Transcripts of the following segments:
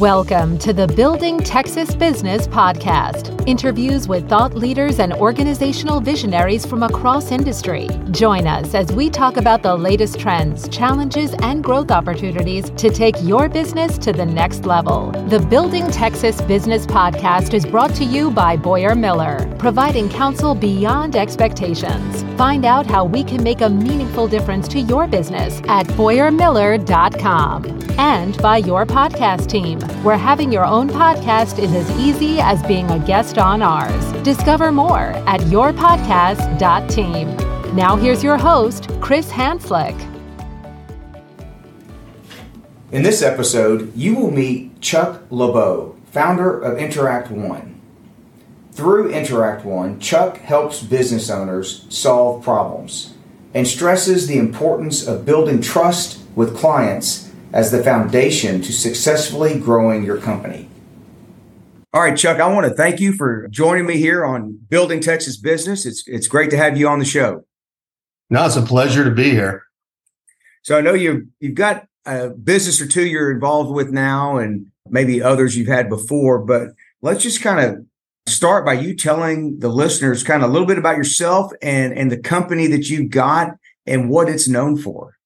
Welcome to the Building Texas Business Podcast. Interviews with thought leaders and organizational visionaries from across industry. Join us as we talk about the latest trends, challenges, and growth opportunities to take your business to the next level. The Building Texas Business Podcast is brought to you by Boyer Miller, providing counsel beyond expectations. Find out how we can make a meaningful difference to your business at BoyerMiller.com. And by your podcast team, where having your own podcast is as easy as being a guest on ours. Discover more at yourpodcast.team. Now, here's your host, Chris Hanslik. In this episode, you will meet Chuck Leblo, founder of Interact One. Through Interact One, Chuck helps business owners solve problems and stresses the importance of building trust with clients as the foundation to successfully growing your company. All right, Chuck, I want to thank you for joining me here on Building Texas Business. It's it's great to have you on the show. No, it's a pleasure to be here. So I know you you've got a business or two you're involved with now and maybe others you've had before, but let's just kind of start by you telling the listeners kind of a little bit about yourself and and the company that you've got and what it's known for.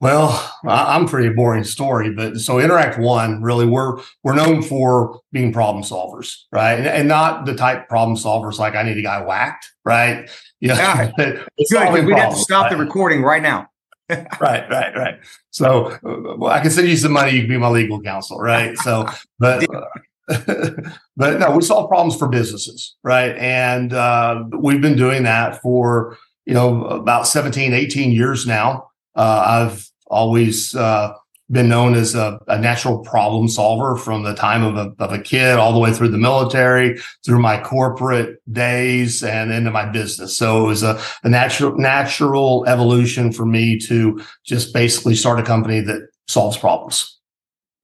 Well, I'm pretty boring story, but so Interact One really we're we're known for being problem solvers, right? And, and not the type problem solvers like I need a guy whacked, right? Yeah, good. We have to stop right? the recording right now. right, right, right. So uh, well, I can send you some money. You can be my legal counsel, right? So, but. Uh, but no, we solve problems for businesses, right? And uh, we've been doing that for, you know, about 17, 18 years now. Uh, I've always uh, been known as a, a, natural problem solver from the time of a, of a kid all the way through the military, through my corporate days and into my business. So it was a, a natural, natural evolution for me to just basically start a company that solves problems.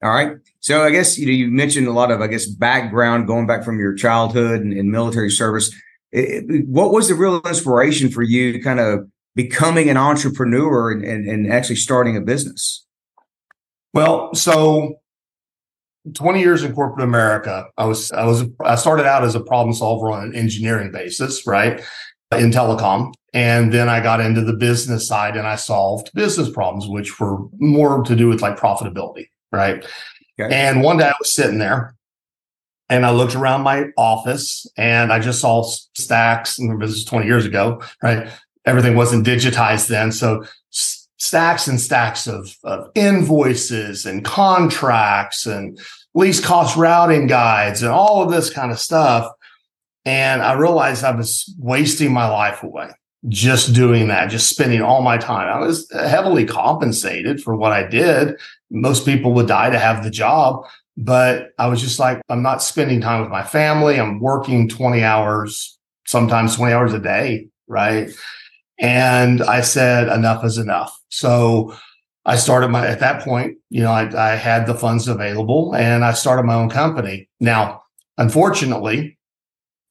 All right. So I guess you know you mentioned a lot of I guess background going back from your childhood and, and military service. It, what was the real inspiration for you to kind of becoming an entrepreneur and, and, and actually starting a business? Well, so 20 years in corporate America, I was I was I started out as a problem solver on an engineering basis, right? In telecom. And then I got into the business side and I solved business problems, which were more to do with like profitability, right? Okay. And one day I was sitting there and I looked around my office and I just saw stacks, and this is 20 years ago, right? everything wasn't digitized then. So stacks and stacks of, of invoices and contracts and least cost routing guides and all of this kind of stuff. And I realized I was wasting my life away just doing that, just spending all my time. I was heavily compensated for what I did. Most people would die to have the job, but I was just like, I'm not spending time with my family. I'm working 20 hours, sometimes 20 hours a day. Right. And I said, enough is enough. So I started my, at that point, you know, I, I had the funds available and I started my own company. Now, unfortunately,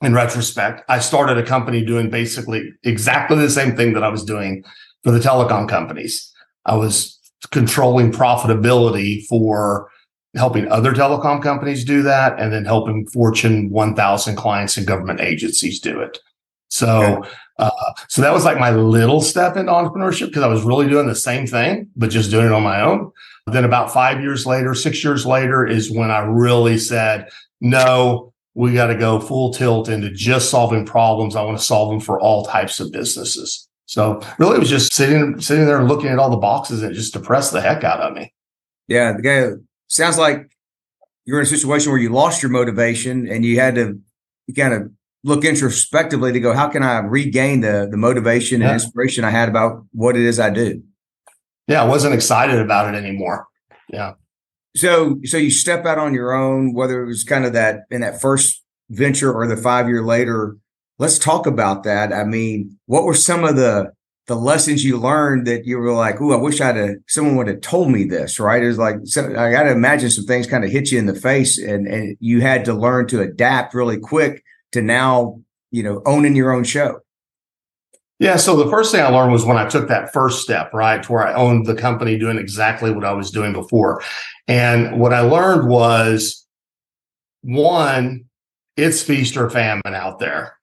in retrospect, I started a company doing basically exactly the same thing that I was doing for the telecom companies. I was controlling profitability for helping other telecom companies do that and then helping Fortune 1000 clients and government agencies do it. So, okay. uh, so that was like my little step into entrepreneurship because I was really doing the same thing, but just doing it on my own. Then about five years later, six years later is when I really said, no, we got to go full tilt into just solving problems. I want to solve them for all types of businesses. So really it was just sitting, sitting there looking at all the boxes and it just depressed the heck out of me. Yeah. The guy sounds like you're in a situation where you lost your motivation and you had to kind of look introspectively to go, how can I regain the the motivation and inspiration I had about what it is I do? Yeah, I wasn't excited about it anymore. Yeah. So so you step out on your own, whether it was kind of that in that first venture or the five year later. Let's talk about that. I mean, what were some of the the lessons you learned that you were like, "Oh, I wish I'd have someone would have told me this." Right? It's like so, I got to imagine some things kind of hit you in the face, and and you had to learn to adapt really quick to now, you know, owning your own show? Yeah. So the first thing I learned was when I took that first step, right, to where I owned the company doing exactly what I was doing before. And what I learned was one, it's feast or famine out there.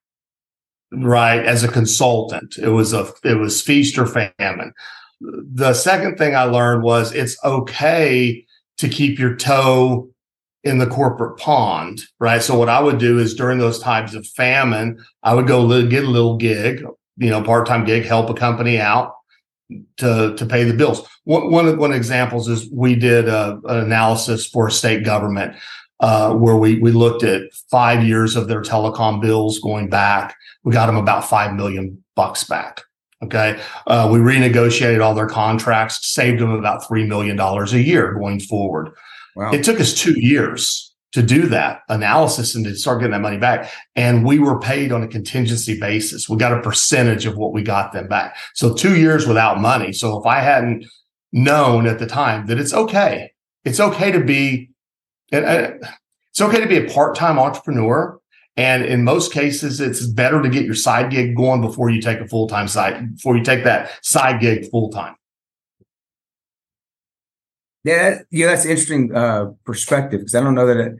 Right. As a consultant, it was a, it was feast or famine. The second thing I learned was it's okay to keep your toe in the corporate pond, right? So what I would do is during those times of famine, I would go get a little gig, you know, part-time gig, help a company out to to pay the bills. One one, one examples is we did a, an analysis for state government uh, where we we looked at five years of their telecom bills going back. We got them about five million bucks back. Okay, uh, we renegotiated all their contracts, saved them about three million dollars a year going forward. Wow. It took us two years to do that analysis and to start getting that money back. And we were paid on a contingency basis. We got a percentage of what we got them back. So two years without money. So if I hadn't known at the time that it's okay, it's okay to be, it's okay to be a part-time entrepreneur. And in most cases, it's better to get your side gig going before you take a full-time side, before you take that side gig full-time. Yeah, yeah, that's interesting uh, perspective because I don't know that it,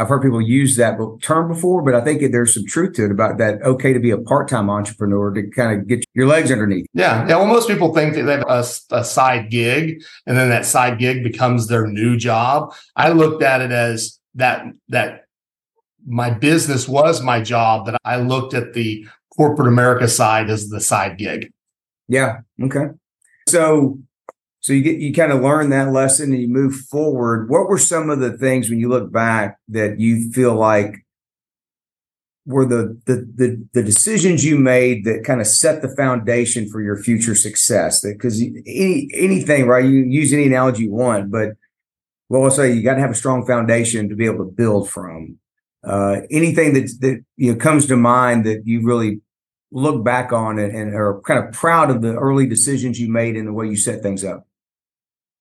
I've heard people use that term before, but I think there's some truth to it about that. Okay, to be a part-time entrepreneur to kind of get your legs underneath. Yeah, yeah. Well, most people think that they have a, a side gig, and then that side gig becomes their new job. I looked at it as that that my business was my job, but I looked at the corporate America side as the side gig. Yeah. Okay. So so you get you kind of learn that lesson and you move forward. What were some of the things when you look back that you feel like were the the the, the decisions you made that kind of set the foundation for your future success? Because any anything, right? You use any analogy you want, but well, I'll say you got to have a strong foundation to be able to build from. Uh, anything that that you know comes to mind that you really look back on and are kind of proud of the early decisions you made and the way you set things up.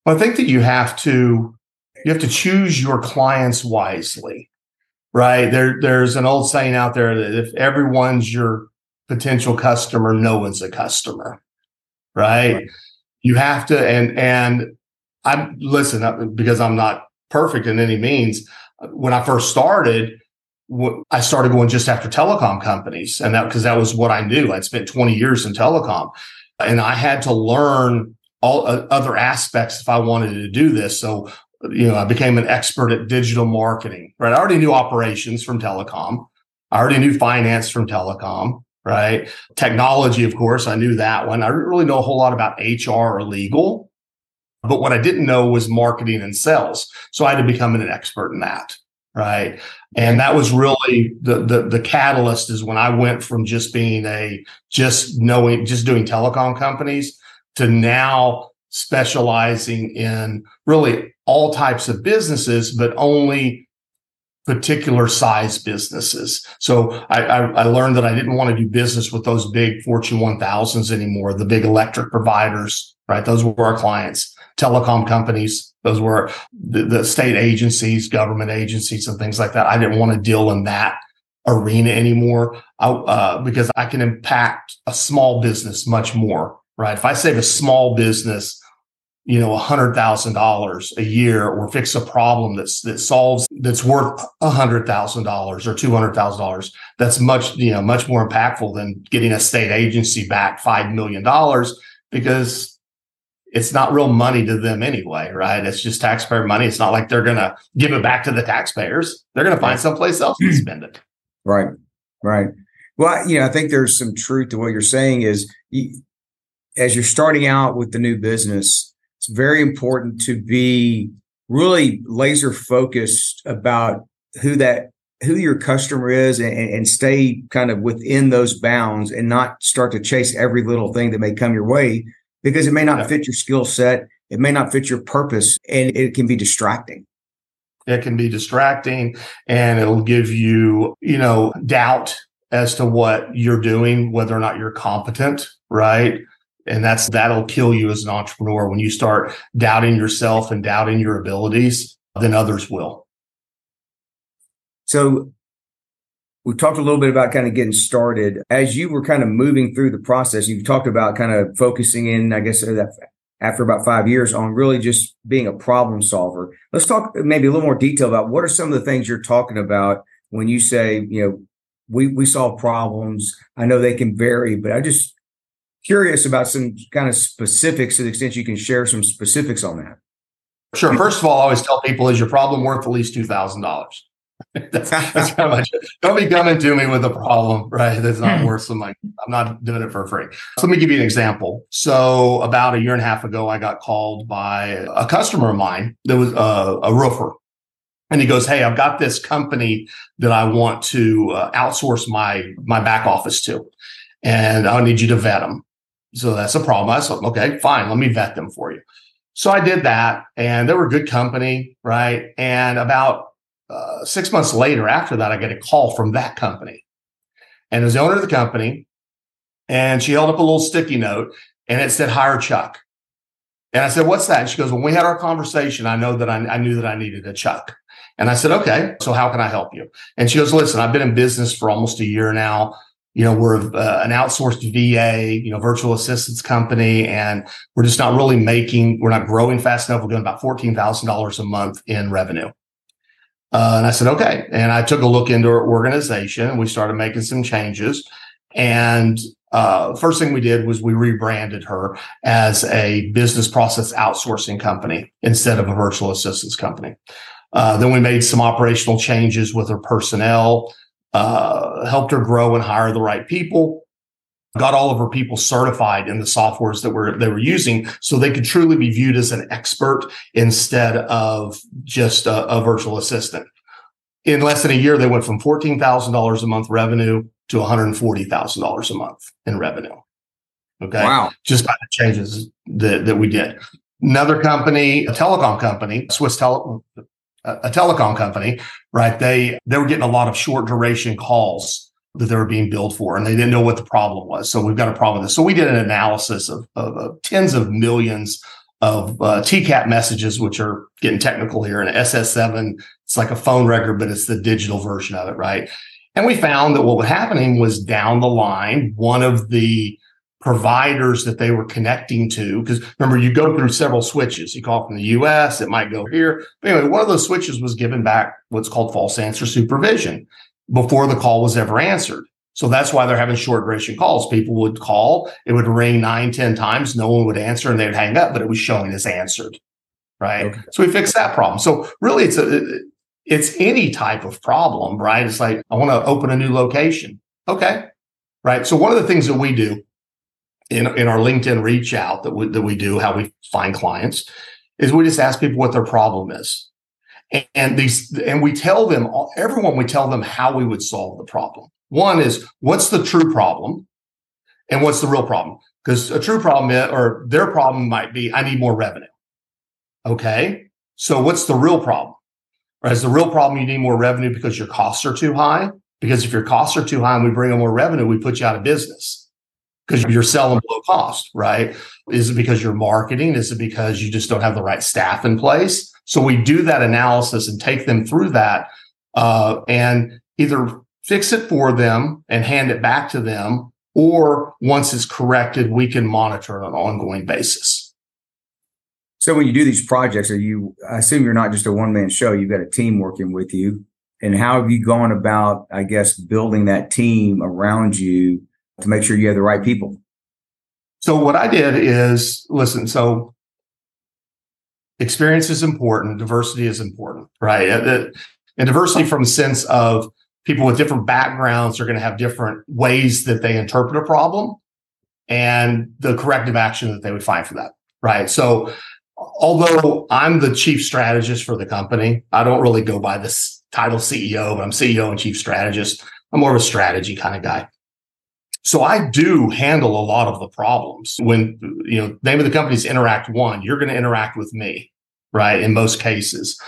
I think that you have to you have to choose your clients wisely, right? There, there's an old saying out there that if everyone's your potential customer, no one's a customer, right? right. You have to, and and I'm listen uh, because I'm not perfect in any means. When I first started, I started going just after telecom companies, and that because that was what I knew. I'd spent 20 years in telecom, and I had to learn all uh, other aspects if I wanted to do this. So, you know, I became an expert at digital marketing, right? I already knew operations from telecom. I already knew finance from telecom, right? Technology, of course, I knew that one. I didn't really know a whole lot about HR or legal, but what I didn't know was marketing and sales. So I had to become an expert in that. Right. And that was really the, the, the catalyst is when I went from just being a, just knowing, just doing telecom companies to now specializing in really all types of businesses, but only particular size businesses. So I, I, I, learned that I didn't want to do business with those big Fortune 1000s anymore, the big electric providers, right? Those were our clients, telecom companies. Those were the, the state agencies, government agencies, and things like that. I didn't want to deal in that arena anymore I, uh, because I can impact a small business much more right? If I save a small business, you know, a hundred thousand dollars a year or fix a problem that's, that solves, that's worth a hundred thousand dollars or two hundred thousand dollars, that's much, you know, much more impactful than getting a state agency back $5 million because it's not real money to them anyway, right? It's just taxpayer money. It's not like they're going to give it back to the taxpayers. They're going to find someplace else to spend it. Right. Right. Well, you know, I think there's some truth to what you're saying is as you're starting out with the new business, it's very important to be really laser focused about who that who your customer is and, and, stay kind of within those bounds and not start to chase every little thing that may come your way because it may not yeah. fit your skill set. It may not fit your purpose and it can be distracting. It can be distracting and it'll give you you know doubt as to what you're doing whether or not you're competent right and that's that'll kill you as an entrepreneur when you start doubting yourself and doubting your abilities, then others will. So we talked a little bit about kind of getting started. As you were kind of moving through the process, you talked about kind of focusing in, I guess, uh, that after about five years on really just being a problem solver. Let's talk maybe a little more detail about what are some of the things you're talking about when you say, you know, we, we solve problems. I know they can vary, but I just curious about some kind of specifics to the extent you can share some specifics on that. Sure. First of all, I always tell people, is your problem worth at least $2,000? that's, that's kind of much. Don't be coming to me with a problem, right? That's not worth some money. I'm not doing it for free. So let me give you an example. So about a year and a half ago, I got called by a customer of mine that was a, a roofer. And he goes, Hey, I've got this company that I want to uh, outsource my, my back office to, and I need you to vet them. So that's a problem. I said, okay, fine. Let me vet them for you. So I did that and they were a good company, right? And about uh, six months later, after that, I get a call from that company. And it was the owner of the company. And she held up a little sticky note and it said, hire Chuck. And I said, what's that? And she goes, when we had our conversation, I know that I, I knew that I needed a Chuck. And I said, okay, so how can I help you? And she goes, listen, I've been in business for almost a year now. You know, we're uh, an outsourced VA, you know, virtual assistance company, and we're just not really making, we're not growing fast enough. We're doing about $14,000 a month in revenue. Uh, and I said, okay. And I took a look into our organization we started making some changes. And uh, first thing we did was we rebranded her as a business process outsourcing company instead of a virtual assistance company. Uh, then we made some operational changes with her personnel, uh, helped her grow and hire the right people got all of her people certified in the softwares that were they were using so they could truly be viewed as an expert instead of just a, a virtual assistant. In less than a year they went from $14000 a month revenue to $140000 a month in revenue. Okay? Wow. Just by the changes that, that we did. Another company a telecom company swiss tele a telecom company right they they were getting a lot of short duration calls that they were being billed for, and they didn't know what the problem was. So we've got a problem with this. So we did an analysis of, of, of tens of millions of uh, TCAP messages, which are getting technical here. And SS7, it's like a phone record, but it's the digital version of it, right? And we found that what was happening was down the line, one of the providers that they were connecting to, because remember, you go through several switches. You call from the US, it might go here. But anyway, one of those switches was given back what's called false answer supervision before the call was ever answered. So that's why they're having short duration calls. People would call, it would ring nine, ten times, no one would answer and they would hang up, but it was showing as answered. Right. Okay. So we fixed that problem. So really it's a it's any type of problem, right? It's like, I want to open a new location. Okay. Right. So one of the things that we do in, in our LinkedIn reach out that we, that we do, how we find clients is we just ask people what their problem is. And these and we tell them everyone we tell them how we would solve the problem. One is what's the true problem? And what's the real problem? Because a true problem or their problem might be i need more revenue. Okay? So what's the real problem? Right? Is the real problem you need more revenue because your costs are too high? Because if your costs are too high and we bring in more revenue we put you out of business because you're selling low cost right is it because you're marketing is it because you just don't have the right staff in place so we do that analysis and take them through that uh, and either fix it for them and hand it back to them, or once it's corrected, we can monitor on an ongoing basis. So when you do these projects, are you? I assume you're not just a one man show. You've got a team working with you. And how have you gone about, I guess, building that team around you to make sure you have the right people? So what I did is listen. So experience is important, diversity is important, right? And uh, diversity from a sense of people with different backgrounds are going to have different ways that they interpret a problem and the corrective action that they would find for that, right? So although I'm the chief strategist for the company, I don't really go by this title CEO, but I'm CEO and chief strategist. I'm more of a strategy kind of guy. So I do handle a lot of the problems. When you know, name of the company is Interact One, you're going to interact with me, right? In most cases.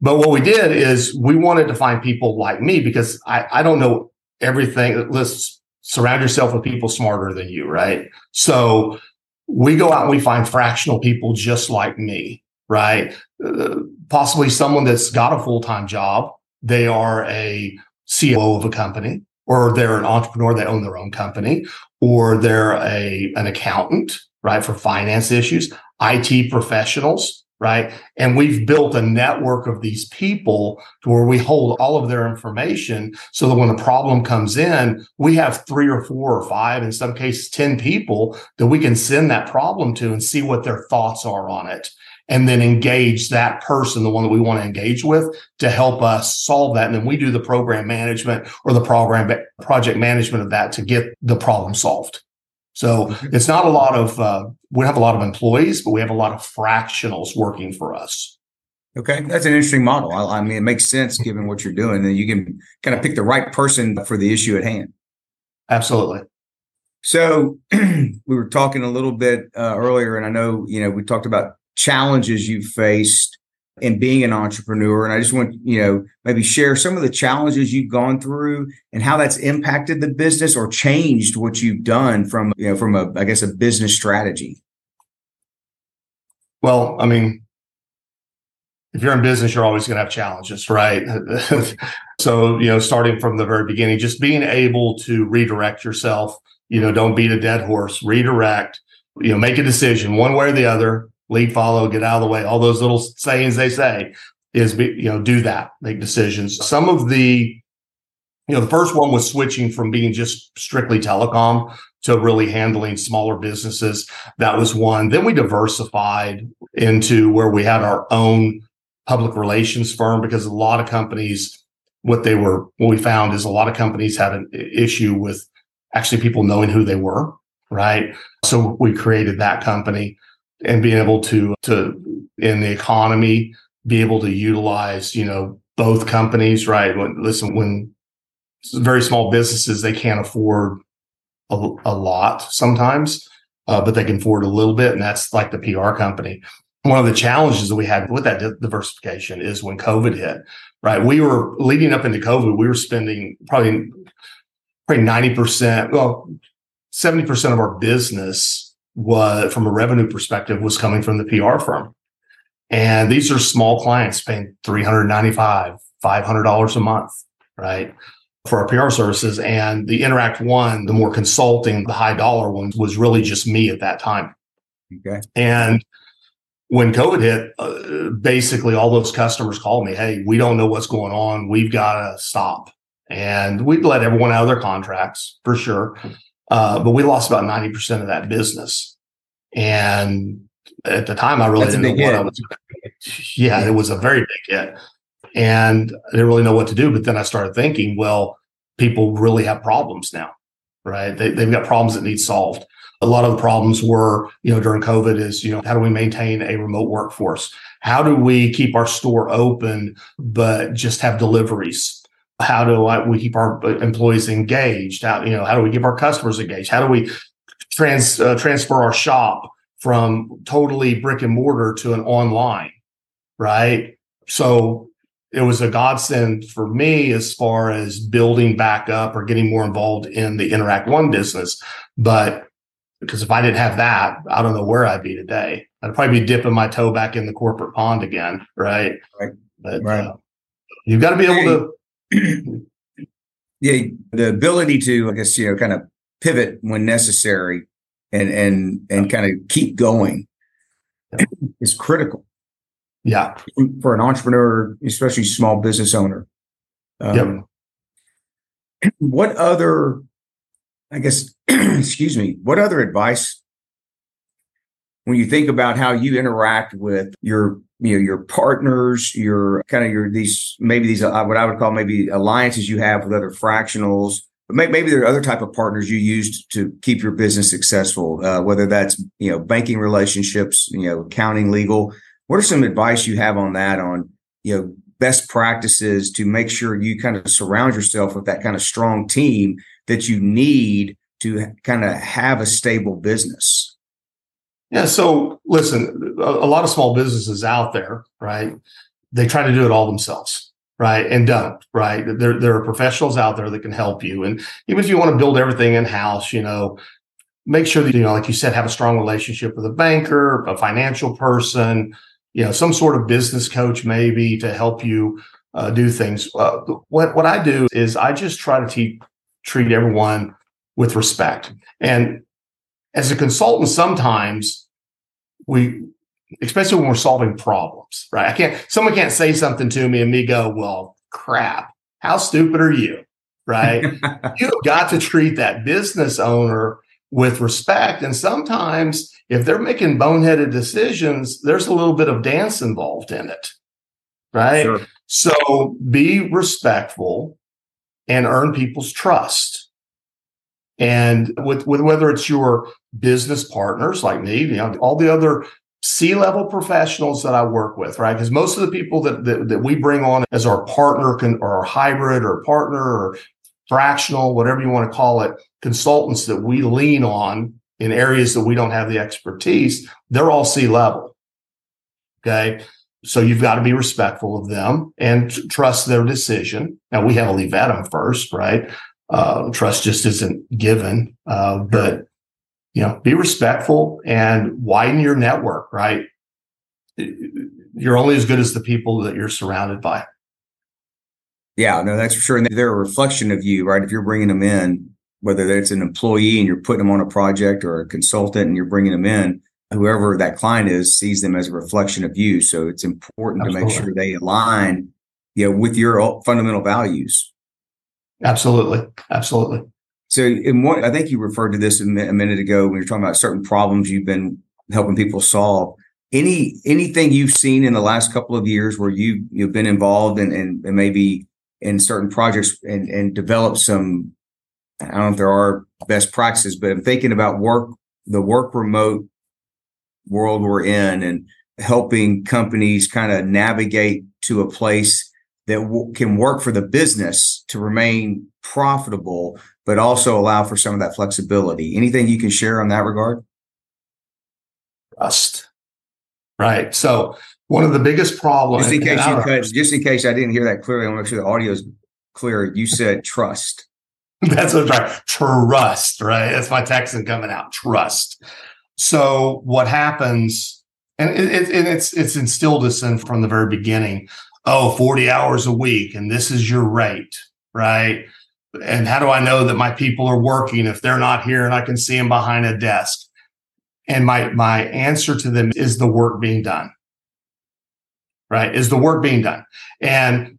But what we did is we wanted to find people like me because I, I don't know everything. Let's surround yourself with people smarter than you, right? So we go out and we find fractional people just like me, right? Uh, possibly someone that's got a full time job. They are a CEO of a company or they're an entrepreneur, they own their own company, or they're a an accountant, right, for finance issues. IT professionals, right? And we've built a network of these people to where we hold all of their information so that when a problem comes in, we have three or four or five, in some cases, 10 people that we can send that problem to and see what their thoughts are on it. And then engage that person, the one that we want to engage with to help us solve that. And then we do the program management or the program project management of that to get the problem solved. So it's not a lot of, uh, we have a lot of employees, but we have a lot of fractionals working for us. Okay. That's an interesting model. I, I mean, it makes sense given what you're doing and you can kind of pick the right person for the issue at hand. Absolutely. So we were talking a little bit uh, earlier, and I know, you know, we talked about challenges you've faced in being an entrepreneur. And I just want, you know, maybe share some of the challenges you've gone through and how that's impacted the business or changed what you've done from, you know, from a, I guess, a business strategy. Well, I mean, if you're in business, you're always going to have challenges, right? so, you know, starting from the very beginning, just being able to redirect yourself, you know, don't beat a dead horse, redirect, you know, make a decision one way or the other, lead follow, get out of the way, all those little sayings they say is, be, you know, do that, make decisions. Some of the, you know, the first one was switching from being just strictly telecom to really handling smaller businesses. That was one. Then we diversified into where we had our own public relations firm because a lot of companies, what they were, what we found is a lot of companies had an issue with actually people knowing who they were. Right. So we created that company and being able to to in the economy be able to utilize you know both companies right? When listen when very small businesses they can't afford a, a lot sometimes uh, but they can afford a little bit and that's like the pr company. One of the challenges that we had with that diversification is when covid hit right? We were leading up into covid we were spending probably probably 90% well 70% of our business was from a revenue perspective was coming from the PR firm. And these are small clients paying 395, $500 a month, right? For our PR services. And the Interact One, the more consulting, the high dollar ones was really just me at that time. Okay. And when COVID hit, uh, basically all those customers called me, Hey, we don't know what's going on. We've got to stop. And we'd let everyone out of their contracts for sure. Uh, but we lost about 90% of that business. And at the time, I really That's didn't know what hit. I was. Yeah, yeah, it was a very big hit. And I didn't really know what to do. But then I started thinking, well, people really have problems now, right? They, they've got problems that need solved. A lot of the problems were, you know, during COVID is, you know, how do we maintain a remote workforce? How do we keep our store open, but just have deliveries? How do I, we keep our employees engaged? How you know how do we keep our customers engaged? How do we trans uh, transfer our shop from totally brick and mortar to an online? Right. So it was a godsend for me as far as building back up or getting more involved in the Interact One business. But because if I didn't have that, I don't know where I'd be today. I'd probably be dipping my toe back in the corporate pond again. Right. Right. But right. Uh, you've got to be able to yeah, the ability to, I guess, you know, kind of pivot when necessary and and and kind of keep going is critical. Yeah, for an entrepreneur, especially small business owner. Um, yep. What other, I guess, excuse me, what other advice when you think about how you interact with your you know your partners your kind of your these maybe these uh, what i would call maybe alliances you have with other fractionals but maybe there are other type of partners you used to keep your business successful uh, whether that's you know banking relationships you know accounting legal. What are some advice you have on that on you know best practices to make sure you kind of surround yourself with that kind of strong team that you need to kind of have a stable business yeah. So listen, a, lot of small businesses out there, right? They try to do it all themselves, right? And don't, right? There, there are professionals out there that can help you. And even if you want to build everything in house, you know, make sure that, you know, like you said, have a strong relationship with a banker, a financial person, you know, some sort of business coach maybe to help you uh, do things. Uh, what, what I do is I just try to te- treat everyone with respect. And as a consultant, sometimes we, especially when we're solving problems, right? I can't, someone can't say something to me and me go, well, crap, how stupid are you? Right. You've got to treat that business owner with respect. And sometimes if they're making boneheaded decisions, there's a little bit of dance involved in it. Right. Sure. So be respectful and earn people's trust. And with, with whether it's your business partners like me, you know, all the other C-level professionals that I work with, right? Because most of the people that, that, that we bring on as our partner can, or hybrid or partner or fractional, whatever you want to call it, consultants that we lean on in areas that we don't have the expertise, they're all C-level. Okay. So you've got to be respectful of them and trust their decision. Now we heavily vet them first, right? Uh, trust just isn't given, uh, but you know, be respectful and widen your network, right? You're only as good as the people that you're surrounded by. Yeah, no, that's for sure. And they're a reflection of you, right? If you're bringing them in, whether it's an employee and you're putting them on a project or a consultant and you're bringing them in, whoever that client is sees them as a reflection of you. So it's important Absolutely. to make sure they align, you know, with your fundamental values. Absolutely. Absolutely. So, in what I think you referred to this a, minute ago when you're talking about certain problems you've been helping people solve. Any anything you've seen in the last couple of years where you you've been involved in, and, and maybe in certain projects and and develop some I don't know if there are best practices, but I'm thinking about work the work remote world we're in and helping companies kind of navigate to a place that w- can work for the business to remain profitable, but also allow for some of that flexibility. Anything you can share on that regard? Trust. Right. So one of the biggest problems. Just in case you cut, just in case I didn't hear that clearly, I want to make sure the audio is clear. You said trust. That's what I'm trying. Trust, right? That's my Texan coming out. Trust. So what happens, and it, it, it's it's instilled us in from the very beginning. Oh, 40 hours a week, and this is your rate, right? And how do I know that my people are working if they're not here and I can see them behind a desk? And my my answer to them is the work being done. Right? Is the work being done? And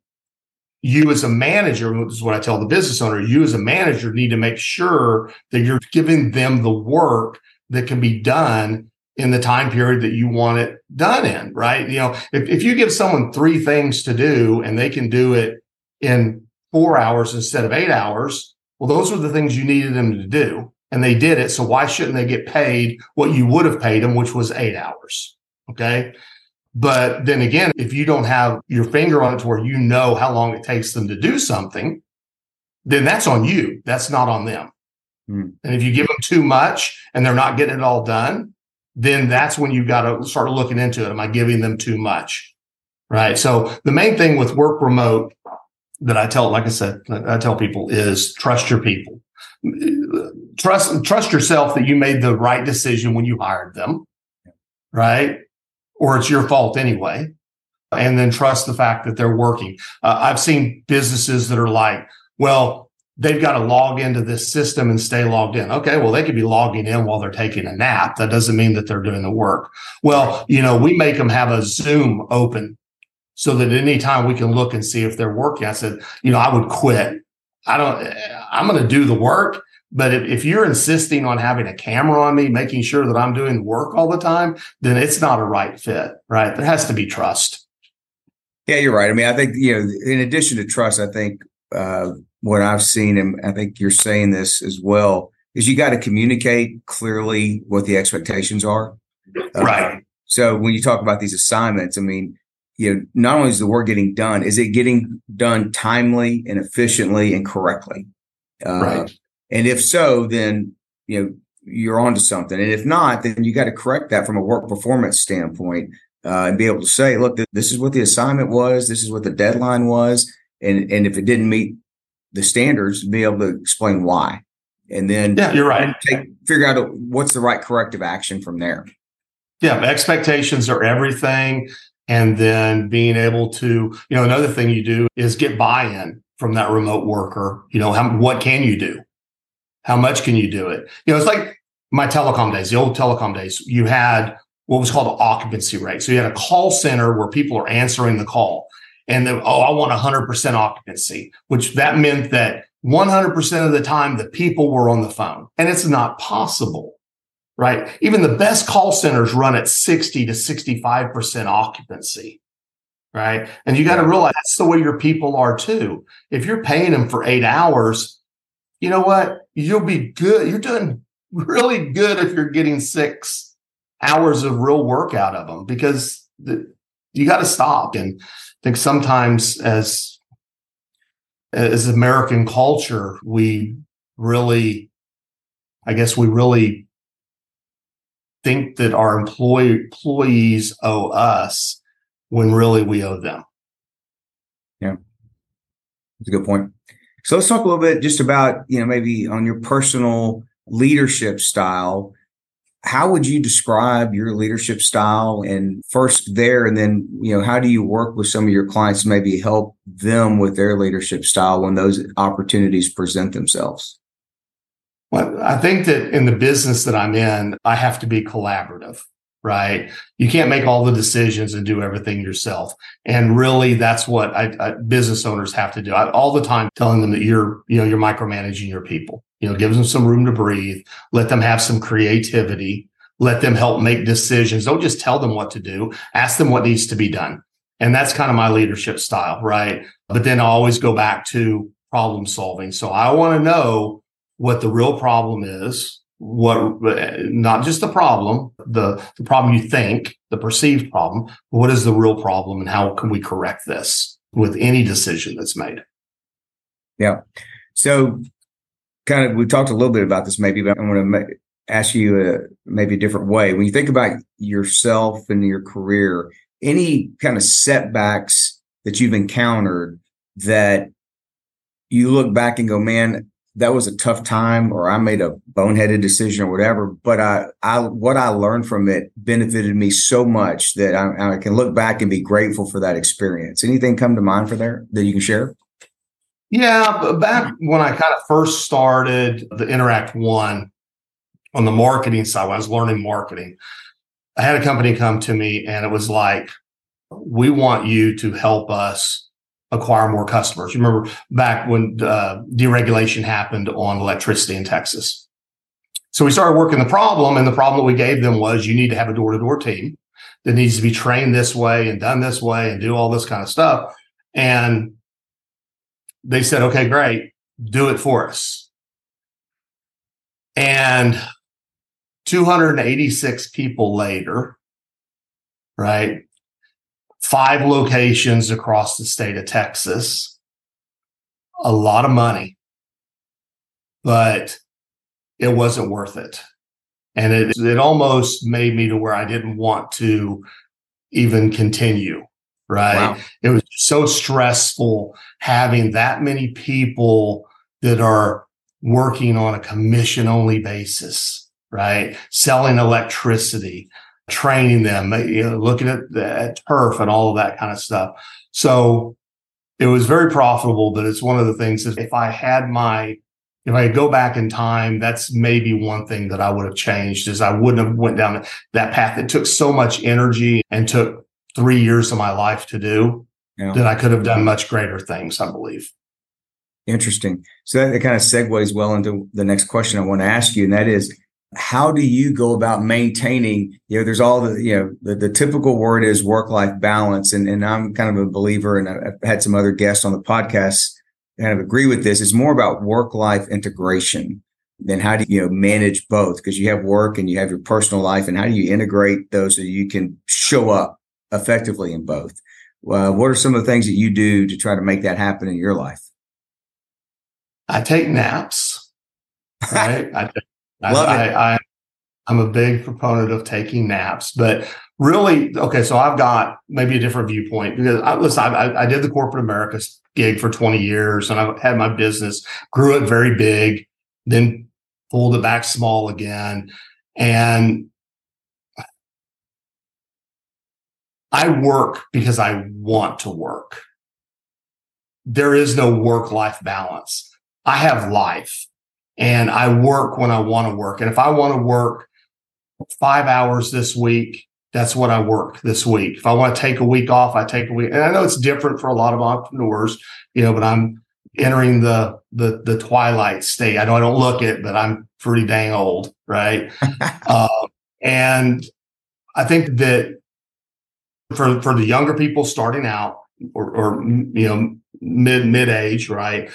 you as a manager, this is what I tell the business owner, you as a manager need to make sure that you're giving them the work that can be done in the time period that you want it done in, right? You know, if, if you give someone three things to do and they can do it in four hours instead of eight hours, well, those are the things you needed them to do. And they did it. So why shouldn't they get paid what you would have paid them, which was eight hours? Okay. But then again, if you don't have your finger on it to where you know how long it takes them to do something, then that's on you. That's not on them. Mm. And if you give them too much and they're not getting it all done, then that's when you've got to start looking into it. Am I giving them too much? Right. So the main thing with work remote that I tell, like I said, I tell people is trust your people. Trust, trust yourself that you made the right decision when you hired them. Right. Or it's your fault anyway. And then trust the fact that they're working. Uh, I've seen businesses that are like, well, they've got to log into this system and stay logged in. Okay, well, they could be logging in while they're taking a nap. That doesn't mean that they're doing the work. Well, you know, we make them have a Zoom open so that anytime we can look and see if they're working. I said, you know, I would quit. I don't, I'm going to do the work. But if, if you're insisting on having a camera on me, making sure that I'm doing work all the time, then it's not a right fit, right? There has to be trust. Yeah, you're right. I mean, I think, you know, in addition to trust, I think uh, what I've seen, and I think you're saying this as well, is you got to communicate clearly what the expectations are. Uh, right. So when you talk about these assignments, I mean, you know, not only is the work getting done, is it getting done timely and efficiently and correctly? Uh, right. And if so, then you know you're onto something. And if not, then you got to correct that from a work performance standpoint uh, and be able to say, look, this is what the assignment was, this is what the deadline was, and and if it didn't meet the standards, be able to explain why, and then yeah, you're right. Take, figure out what's the right corrective action from there. Yeah, expectations are everything, and then being able to, you know, another thing you do is get buy-in from that remote worker. You know, how what can you do? How much can you do it? You know, it's like my telecom days, the old telecom days. You had what was called an occupancy rate. So you had a call center where people are answering the call and then, oh, I want 100% occupancy, which that meant that 100% of the time the people were on the phone. And it's not possible, right? Even the best call centers run at 60 to 65% occupancy, right? And you got to realize that's the way your people are too. If you're paying them for eight hours, you know what? You'll be good. You're doing really good if you're getting six hours of real work out of them because the, you got to stop. And think sometimes as as American culture, we really, I guess, we really think that our employee employees owe us when really we owe them. Yeah, that's a good point. So let's talk a little bit just about you know maybe on your personal leadership style how would you describe your leadership style and first there? And then you know how do you work with some of your clients maybe help them with their leadership style when those opportunities present themselves? Well i think that in the business that i'm in i have to be collaborative right? You can't make all the decisions and do everything yourself. And really that's what I, I, business owners have to do. I, all the time telling them that you're you know you're micromanaging your people you know, gives them some room to breathe, let them have some creativity, let them help make decisions. Don't just tell them what to do, ask them what needs to be done. And that's kind of my leadership style, right? But then I always go back to problem solving. So I want to know what the real problem is, what not just the problem, the, the problem you think, the perceived problem, what is the real problem and how can we correct this with any decision that's made? Yeah. So kind of we talked a little bit about this maybe, but I want to ask you a, maybe a different way. When you think about yourself and your career, any kind of setbacks that you've encountered that you look back and go, man, that was a tough time, or I made a boneheaded decision or whatever. But I, I, what I learned from it benefited me so much that I, I can look back and be grateful for that experience. Anything come to mind for there that you can share? Yeah, back when I kind of first started the Interact One on the marketing side, when I was learning marketing, I had a company come to me and it was like, we want you to help us acquire more customers. You remember back when uh, deregulation happened on electricity in Texas. So we started working the problem, and the problem that we gave them was you need to have a door to door team that needs to be trained this way and done this way and do all this kind of stuff. And they said, okay, great, do it for us. And 286 people later, right? Five locations across the state of Texas, a lot of money, but it wasn't worth it. And it, it almost made me to where I didn't want to even continue right? Wow. It was so stressful having that many people that are working on a commission only basis, right? Selling electricity, training them, uh, you know, looking at, at turf and all of that kind of stuff. So it was very profitable, but it's one of the things that if I had my if I go back in time, that's maybe one thing that I would have changed is I wouldn't have went down that path. It took so much energy and took three years of my life to do yeah. that I could have done much greater things, I believe. Interesting. So that kind of segues well into the next question I want to ask you, and that is how do you go about maintaining, you know, there's all the, you know, the, the typical word is work life balance. And, and I'm kind of a believer, and I've had some other guests on the podcast kind of agree with this. It's more about work life integration than how do you, you know, manage both? Because you have work and you have your personal life, and how do you integrate those so you can show up effectively in both. Uh, what are some of the things that you do to try to make that happen in your life? I take naps. Right. I, Love I, it. I, I, I'm a big proponent of taking naps, but really, okay. So I've got maybe a different viewpoint because I, listen, I, I did the corporate America gig for 20 years and I've had my business, grew it very big, then pulled it back small again. And I work because I want to work. There is no work life balance. I have life and I work when I want to work. And if I want to work five hours this week, that's what I work this week. If I want to take a week off, I take a week. And I know it's different for a lot of entrepreneurs, you know, but I'm entering the the the twilight state. I know I don't look it, but I'm pretty dang old, right? uh, and I think that for for the younger people starting out or, or you know mid mid age, right?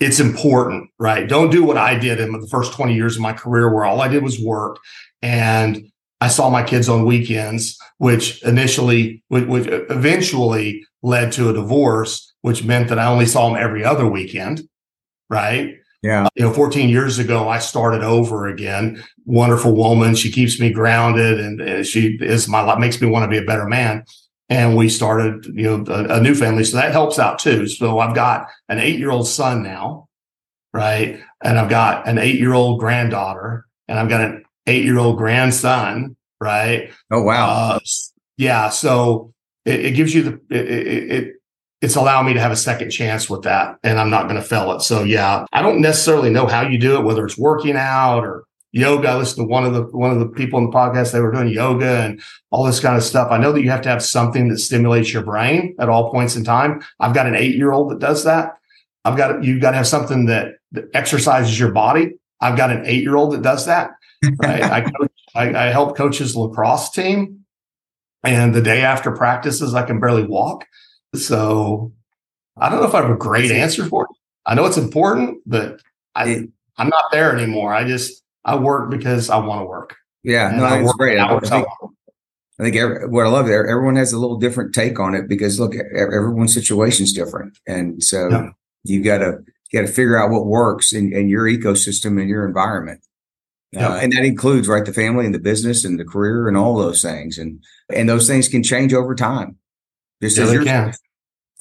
It's important, right? Don't do what I did in the first 20 years of my career where all I did was work and I saw my kids on weekends, which initially, which, eventually led to a divorce, which meant that I only saw them every other weekend. Right. Yeah. Uh, you know, 14 years ago, I started over again. Wonderful woman. She keeps me grounded and, and she is my, life, makes me want to be a better man. And we started you know a, a, new family. So that helps out too. So i've got an eight year old son now right? And i've got an eight year old granddaughter and i've got an eight year old grandson right? Oh wow. Uh, yeah. So it, it, gives you the it, it, it's allowing me to have a second chance with that and i'm not going to fail it so yeah i don't necessarily know how you do it whether it's working out or yoga. I listened to one of the one of the people in the podcast. They were doing yoga and all this kind of stuff. I know that you have to have something that stimulates your brain at all points in time. I've got an eight year old that does that. I've got you've got to have something that, that exercises your body. I've got an eight year old that does that. Right? I, coach, I, I help coach his lacrosse team, and the day after practices, I can barely walk. So I don't know if I have a great answer for it. I know it's important, but I I'm not there anymore. I just I work because I want to work. Yeah, and no, that's great. I think, I think every, what I love there, everyone has a little different take on it because look, everyone's situation is different, and so yeah. you got to you got to figure out what works in, in your ecosystem and your environment. Yeah. Uh, and that includes right the family and the business and the career and all those things and and those things can change over time just yeah, as they can.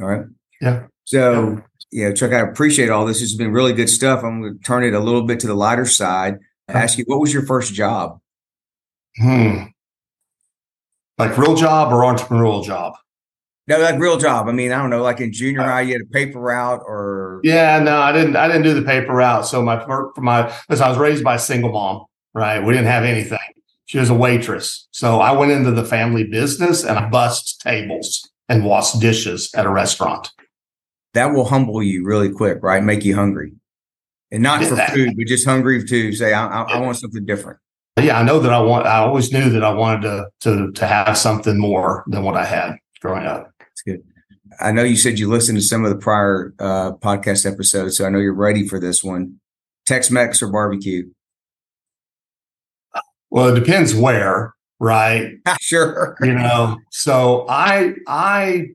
all right yeah so yeah. yeah chuck i appreciate all this this has been really good stuff i'm going to turn it a little bit to the lighter side ask you, what was your first job? Hmm. Like real job or entrepreneurial job? No, like real job. I mean, I don't know, like in junior uh, high, you had a paper route or Yeah, no, I didn't I didn't do the paper route. So my for my because I was raised by a single mom, right? We didn't have anything. She was a waitress. So I went into the family business and I bust tables and wash dishes at a restaurant. That will humble you really quick, right? Make you hungry and not for food, but just hungry to say, I, I, I, want something different. Yeah, I know that I want. I always knew that I wanted to to to have something more than what I had growing up. That's good. I know you said you listened to some of the prior uh, podcast episodes, so I know you're ready for this one. Tex-Mex or barbecue? Well, it depends where, right? sure. You know, so I I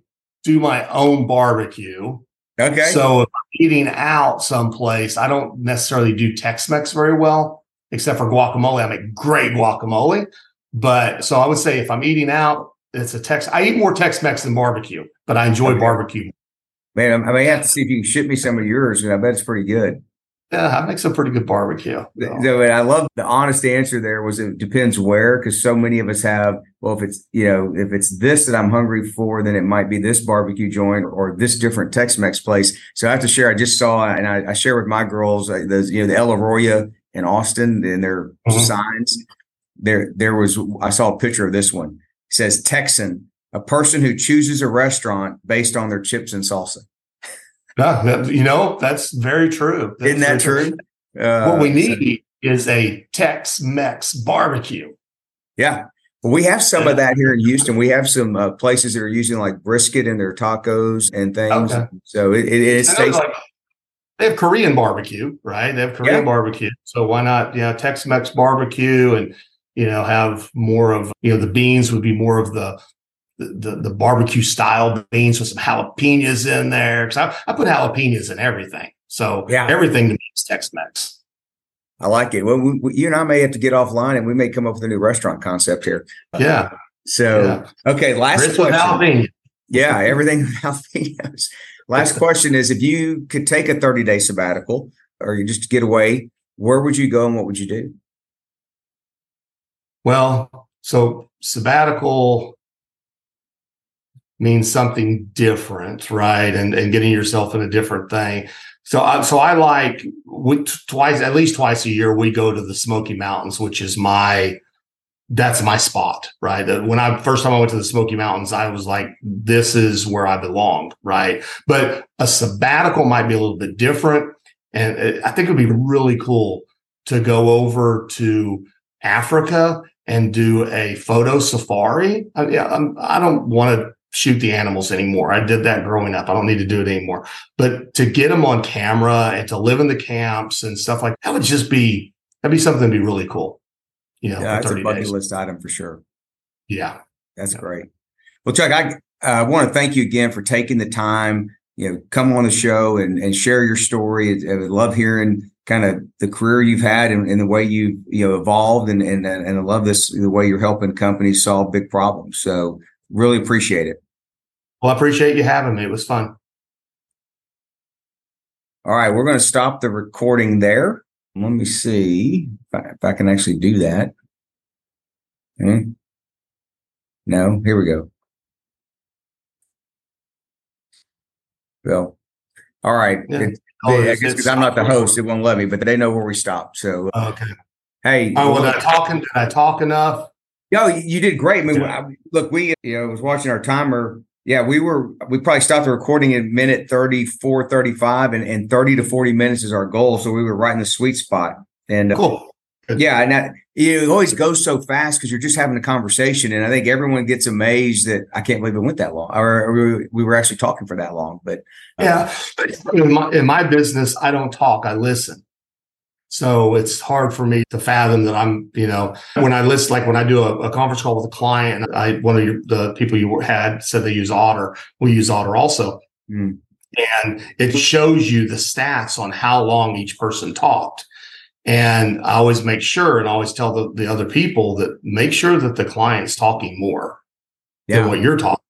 do my own barbecue Okay. So if I'm eating out someplace, I don't necessarily do Tex-Mex very well, except for guacamole. I make great guacamole. But so I would say if I'm eating out, it's a Tex. I eat more Tex-Mex than barbecue, but I enjoy okay. barbecue. Man, I may have to see if you can ship me some of yours, and I bet it's pretty good. Yeah, I make some pretty good barbecue. So. I love the honest answer there was it depends where, because so many of us have, well, if it's, you know, if it's this that I'm hungry for, then it might be this barbecue joint or this different Tex-Mex place. So I have to share, I just saw, and I, I share with my girls, uh, those, you know, the El Arroyo in Austin and their mm-hmm. signs. There, there was, I saw a picture of this one. It says Texan, a person who chooses a restaurant based on their chips and salsa. Yeah, that, you know that's very true. That's Isn't that true? Uh, what we need so, is a Tex-Mex barbecue. Yeah, well, we have some of that here in Houston. We have some uh, places that are using like brisket in their tacos and things. Okay. So it, it tasty. Like, they have Korean barbecue, right? They have Korean yeah. barbecue. So why not, you know, Tex-Mex barbecue and you know have more of you know the beans would be more of the the, the barbecue style beans with some jalapenos in there. Cause I, I put jalapenos in everything. So yeah. everything to me is Tex Mex. I like it. Well, we, we, you and I may have to get offline and we may come up with a new restaurant concept here. Yeah. Uh, so, yeah. okay. Last question. Yeah. Everything jalapenos. Last question is if you could take a 30 day sabbatical or you just get away, where would you go and what would you do? Well, so sabbatical means something different, right? And and getting yourself in a different thing. So I, so I like we, twice at least twice a year we go to the Smoky Mountains, which is my that's my spot, right? When I first time I went to the Smoky Mountains, I was like, this is where I belong, right? But a sabbatical might be a little bit different. And uh, I think it would be really cool to go over to Africa and do a photo safari. I, I don't want to shoot the animals anymore. I did that growing up. I don't need to do it anymore. But to get them on camera and to live in the camps and stuff like that would just be that'd be something to be really cool. You know, yeah, that's a bucket days. list item for sure. Yeah, that's yeah. great. Well, Chuck, I uh, want to thank you again for taking the time. You know, come on the show and, and share your story. I love hearing kind of the career you've had and, and, the way you you know evolved and and and I love this the way you're helping companies solve big problems. So really appreciate it. Well, I appreciate you having me. It was fun. All right, we're going to stop the recording there. Let me see if I, if I can actually do that. Okay. No, here we go. Well, all right. Yeah. It, oh, I guess because I'm not the host, it won't let me, but they know where we stopped. So, okay. Hey, oh, well, did I talking? Did I talk enough? No, you did great. I mean, yeah. look, we you know was watching our timer yeah, we were we probably stopped the recording at minute 34, 35, and, and 30 to 40 minutes is our goal. So we were right in the sweet spot. And uh, cool. yeah, and that, it always goes so fast because you're just having a conversation, and I think everyone gets amazed that I can't believe it went that long, or, or we were actually talking for that long. But uh, yeah, in my, in my business, I don't talk; I listen. So it's hard for me to fathom that I'm, you know, when I list, like when I do a, a conference call with a client, I, one of your, the people you had said they use Otter. We use Otter also. Mm. And it shows you the stats on how long each person talked. And I always make sure and always tell the, the other people that make sure that the client's talking more yeah. than what you're talking.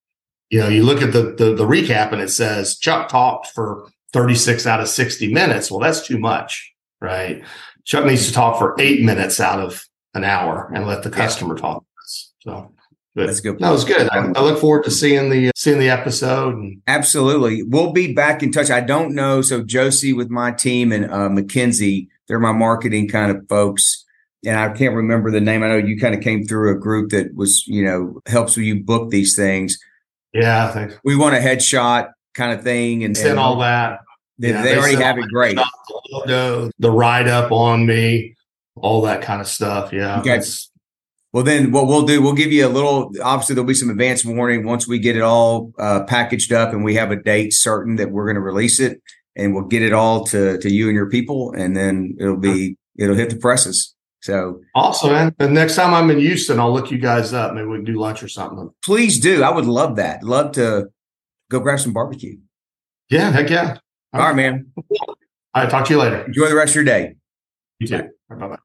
You know, you look at the, the, the recap and it says Chuck talked for 36 out of 60 minutes. Well, that's too much right? Chuck needs to talk for eight minutes out of an hour and let the customer yeah. talk. So but That's good. No, it's good. I, I, look forward to seeing the seeing the episode. And- Absolutely, we'll be back in touch. I don't know. So Josie with my team and uh, McKinsey, they're my marketing kind of folks, and I can't remember the name. I know you kind of came through a group that was you know helps you book these things. Yeah, we want a headshot kind of thing and, and all that. They, yeah, they, they already have it great. The the write up on me, all that kind of stuff. Yeah. Okay. Well, then what we'll do, we'll give you a little, obviously there'll be some advance warning once we get it all uh, packaged up and we have a date certain that we're going to release it and we'll get it all to, to you and your people. And then it'll be, it'll hit the presses. So awesome, man. The next time I'm in Houston, I'll look you guys up. Maybe we can do lunch or something. Please do. I would love that. Love to go grab some barbecue. Yeah, heck yeah. All right, man. All right, talk to you later. Enjoy the rest of your day. You too. Bye bye.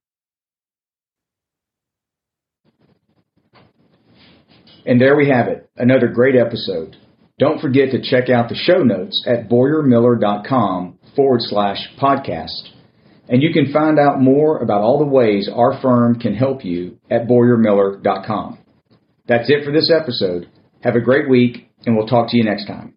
And there we have it, another great episode. Don't forget to check out the show notes at boyarmiller.com forward slash podcast. And you can find out more about all the ways our firm can help you at boyarmiller.com. That's it for this episode. Have a great week, and we'll talk to you next time.